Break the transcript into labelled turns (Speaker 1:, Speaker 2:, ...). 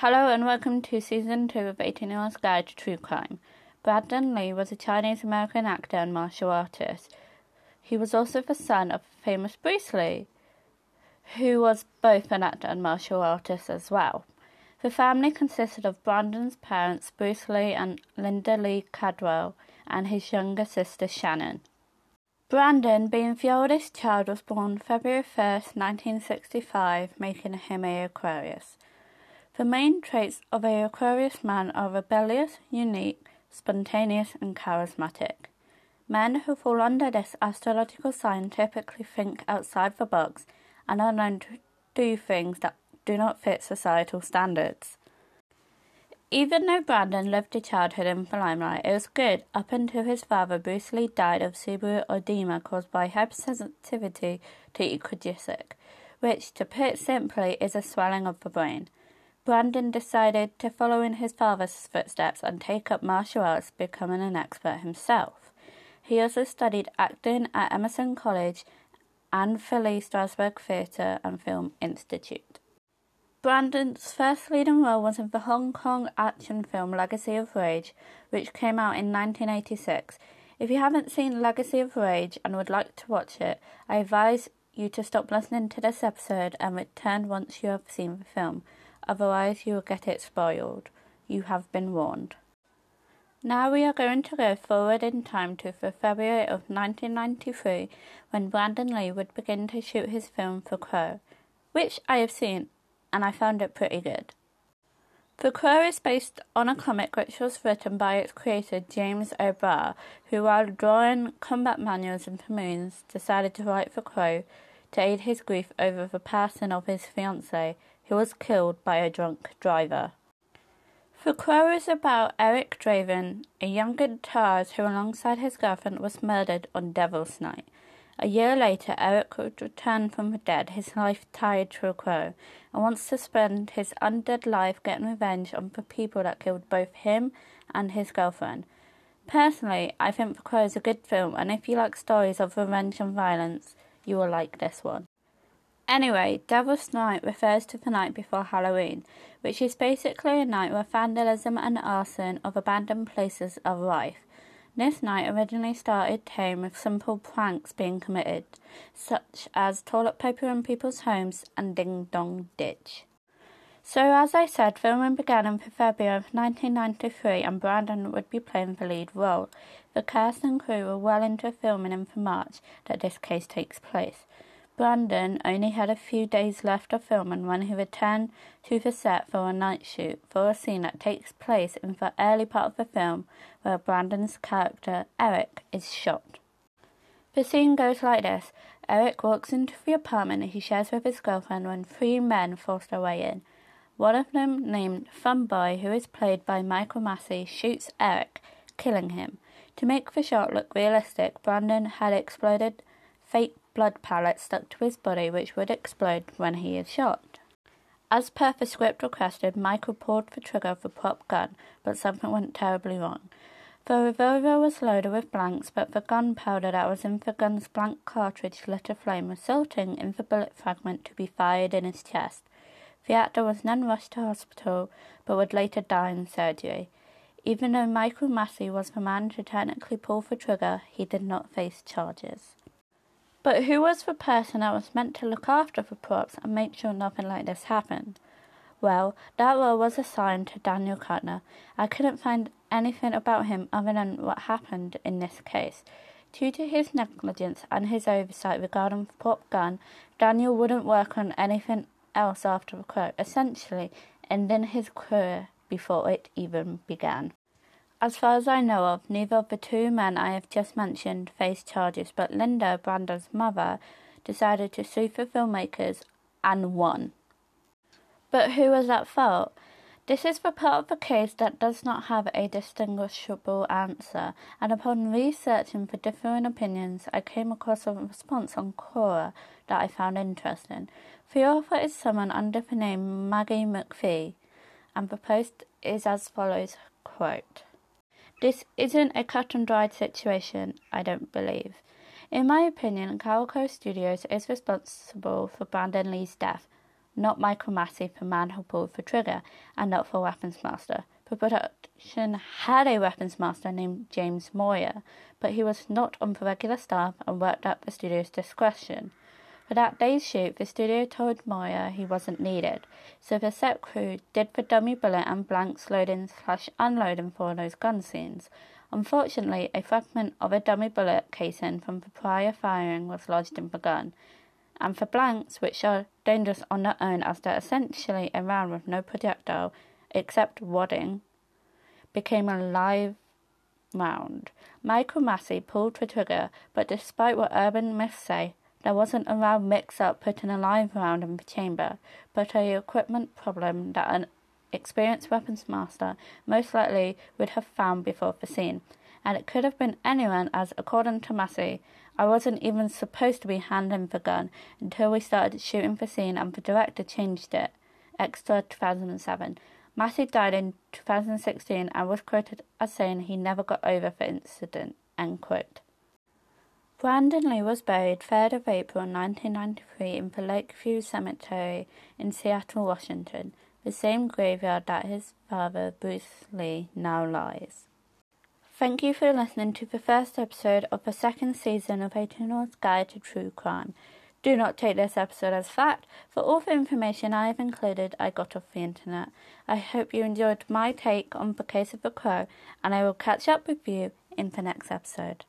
Speaker 1: Hello and welcome to season two of 18 Hours Guide to True Crime. Brandon Lee was a Chinese American actor and martial artist. He was also the son of famous Bruce Lee, who was both an actor and martial artist as well. The family consisted of Brandon's parents, Bruce Lee and Linda Lee Cadwell, and his younger sister Shannon. Brandon, being the oldest child, was born February 1st, 1965, making him a Aquarius. The main traits of a Aquarius man are rebellious, unique, spontaneous, and charismatic. Men who fall under this astrological sign typically think outside the box and are known to do things that do not fit societal standards. Even though Brandon lived a childhood in the limelight, it was good up until his father Bruce Lee died of cerebral edema caused by hypersensitivity to equagesic, which, to put simply, is a swelling of the brain. Brandon decided to follow in his father's footsteps and take up martial arts, becoming an expert himself. He also studied acting at Emerson College and Philly Strasberg Theatre and Film Institute. Brandon's first leading role was in the Hong Kong action film Legacy of Rage, which came out in 1986. If you haven't seen Legacy of Rage and would like to watch it, I advise you to stop listening to this episode and return once you have seen the film. Otherwise, you will get it spoiled. You have been warned. Now we are going to go forward in time to the February of 1993 when Brandon Lee would begin to shoot his film The Crow, which I have seen and I found it pretty good. The Crow is based on a comic which was written by its creator James O'Barr, who, while drawing combat manuals and Moons, decided to write The Crow to aid his grief over the passing of his fiancée, who was killed by a drunk driver. The Crow is about Eric Draven, a young guitarist who, alongside his girlfriend, was murdered on Devil's Night. A year later, Eric would return from the dead, his life tied to a crow, and wants to spend his undead life getting revenge on the people that killed both him and his girlfriend. Personally, I think The Crow is a good film, and if you like stories of revenge and violence, you will like this one. Anyway, Devil's Night refers to the night before Halloween, which is basically a night where vandalism and arson of abandoned places are rife. This night originally started tame with simple pranks being committed, such as toilet paper in people's homes and ding dong ditch. So, as I said, filming began in February of 1993 and Brandon would be playing the lead role. The cast and crew were well into filming in the March that this case takes place. Brandon only had a few days left of filming when he returned to the set for a night shoot for a scene that takes place in the early part of the film where Brandon's character, Eric, is shot. The scene goes like this Eric walks into the apartment he shares with his girlfriend when three men force their way in. One of them, named Funboy, who is played by Michael Massee, shoots Eric, killing him. To make the shot look realistic, Brandon had exploded fake blood pellets stuck to his body which would explode when he is shot. As per the script requested, Michael pulled the trigger of the prop gun, but something went terribly wrong. The revolver was loaded with blanks, but the gunpowder that was in the gun's blank cartridge lit a flame, resulting in the bullet fragment to be fired in his chest. The actor was then rushed to hospital, but would later die in surgery. Even though Michael Massee was the man to technically pull the trigger, he did not face charges. But who was the person that was meant to look after the props and make sure nothing like this happened? Well, that role was assigned to Daniel Kuttner. I couldn't find anything about him other than what happened in this case. Due to his negligence and his oversight regarding the prop gun, Daniel wouldn't work on anything else after the crow, essentially ending his career before it even began. As far as I know of, neither of the two men I have just mentioned faced charges, but Linda, Brandon's mother, decided to sue the filmmakers and won. But who was at fault? This is the part of the case that does not have a distinguishable answer, and upon researching for differing opinions, I came across a response on Quora that I found interesting. The author is someone under the name Maggie McPhee, and the post is as follows quote, this isn't a cut and dried situation, I don't believe. In my opinion, Carolco Studios is responsible for Brandon Lee's death, not Michael Massee for Man Who Pulled the Trigger, and not for Weapons Master. The production had a weapons master named James Moyer, but he was not on the regular staff and worked at the studio's discretion. For that day's shoot, the studio told Moyer he wasn't needed, so the set crew did the dummy bullet and blanks loading slash unloading for those gun scenes. Unfortunately, a fragment of a dummy bullet casing from the prior firing was lodged in the gun, and the blanks, which are dangerous on their own as they're essentially a round with no projectile, except wadding, became a live round. Michael Massee pulled the trigger, but despite what urban myths say, there wasn't a round mix-up putting a live round in the chamber, but a equipment problem that an experienced weapons master most likely would have found before the scene. And it could have been anyone, as according to Massee, I wasn't even supposed to be handling the gun until we started shooting the scene and the director changed it. Extra 2007. Massee died in 2016 and was quoted as saying he never got over the incident. End quote. Brandon Lee was buried 3rd of April 1993 in the Lakeview Cemetery in Seattle, Washington, the same graveyard that his father, Bruce Lee, now lies. Thank you for listening to the first episode of the second season of A Tuner's Guide to True Crime. Do not take this episode as fact, for all the information I have included I got off the internet. I hope you enjoyed my take on the case of the crow, and I will catch up with you in the next episode.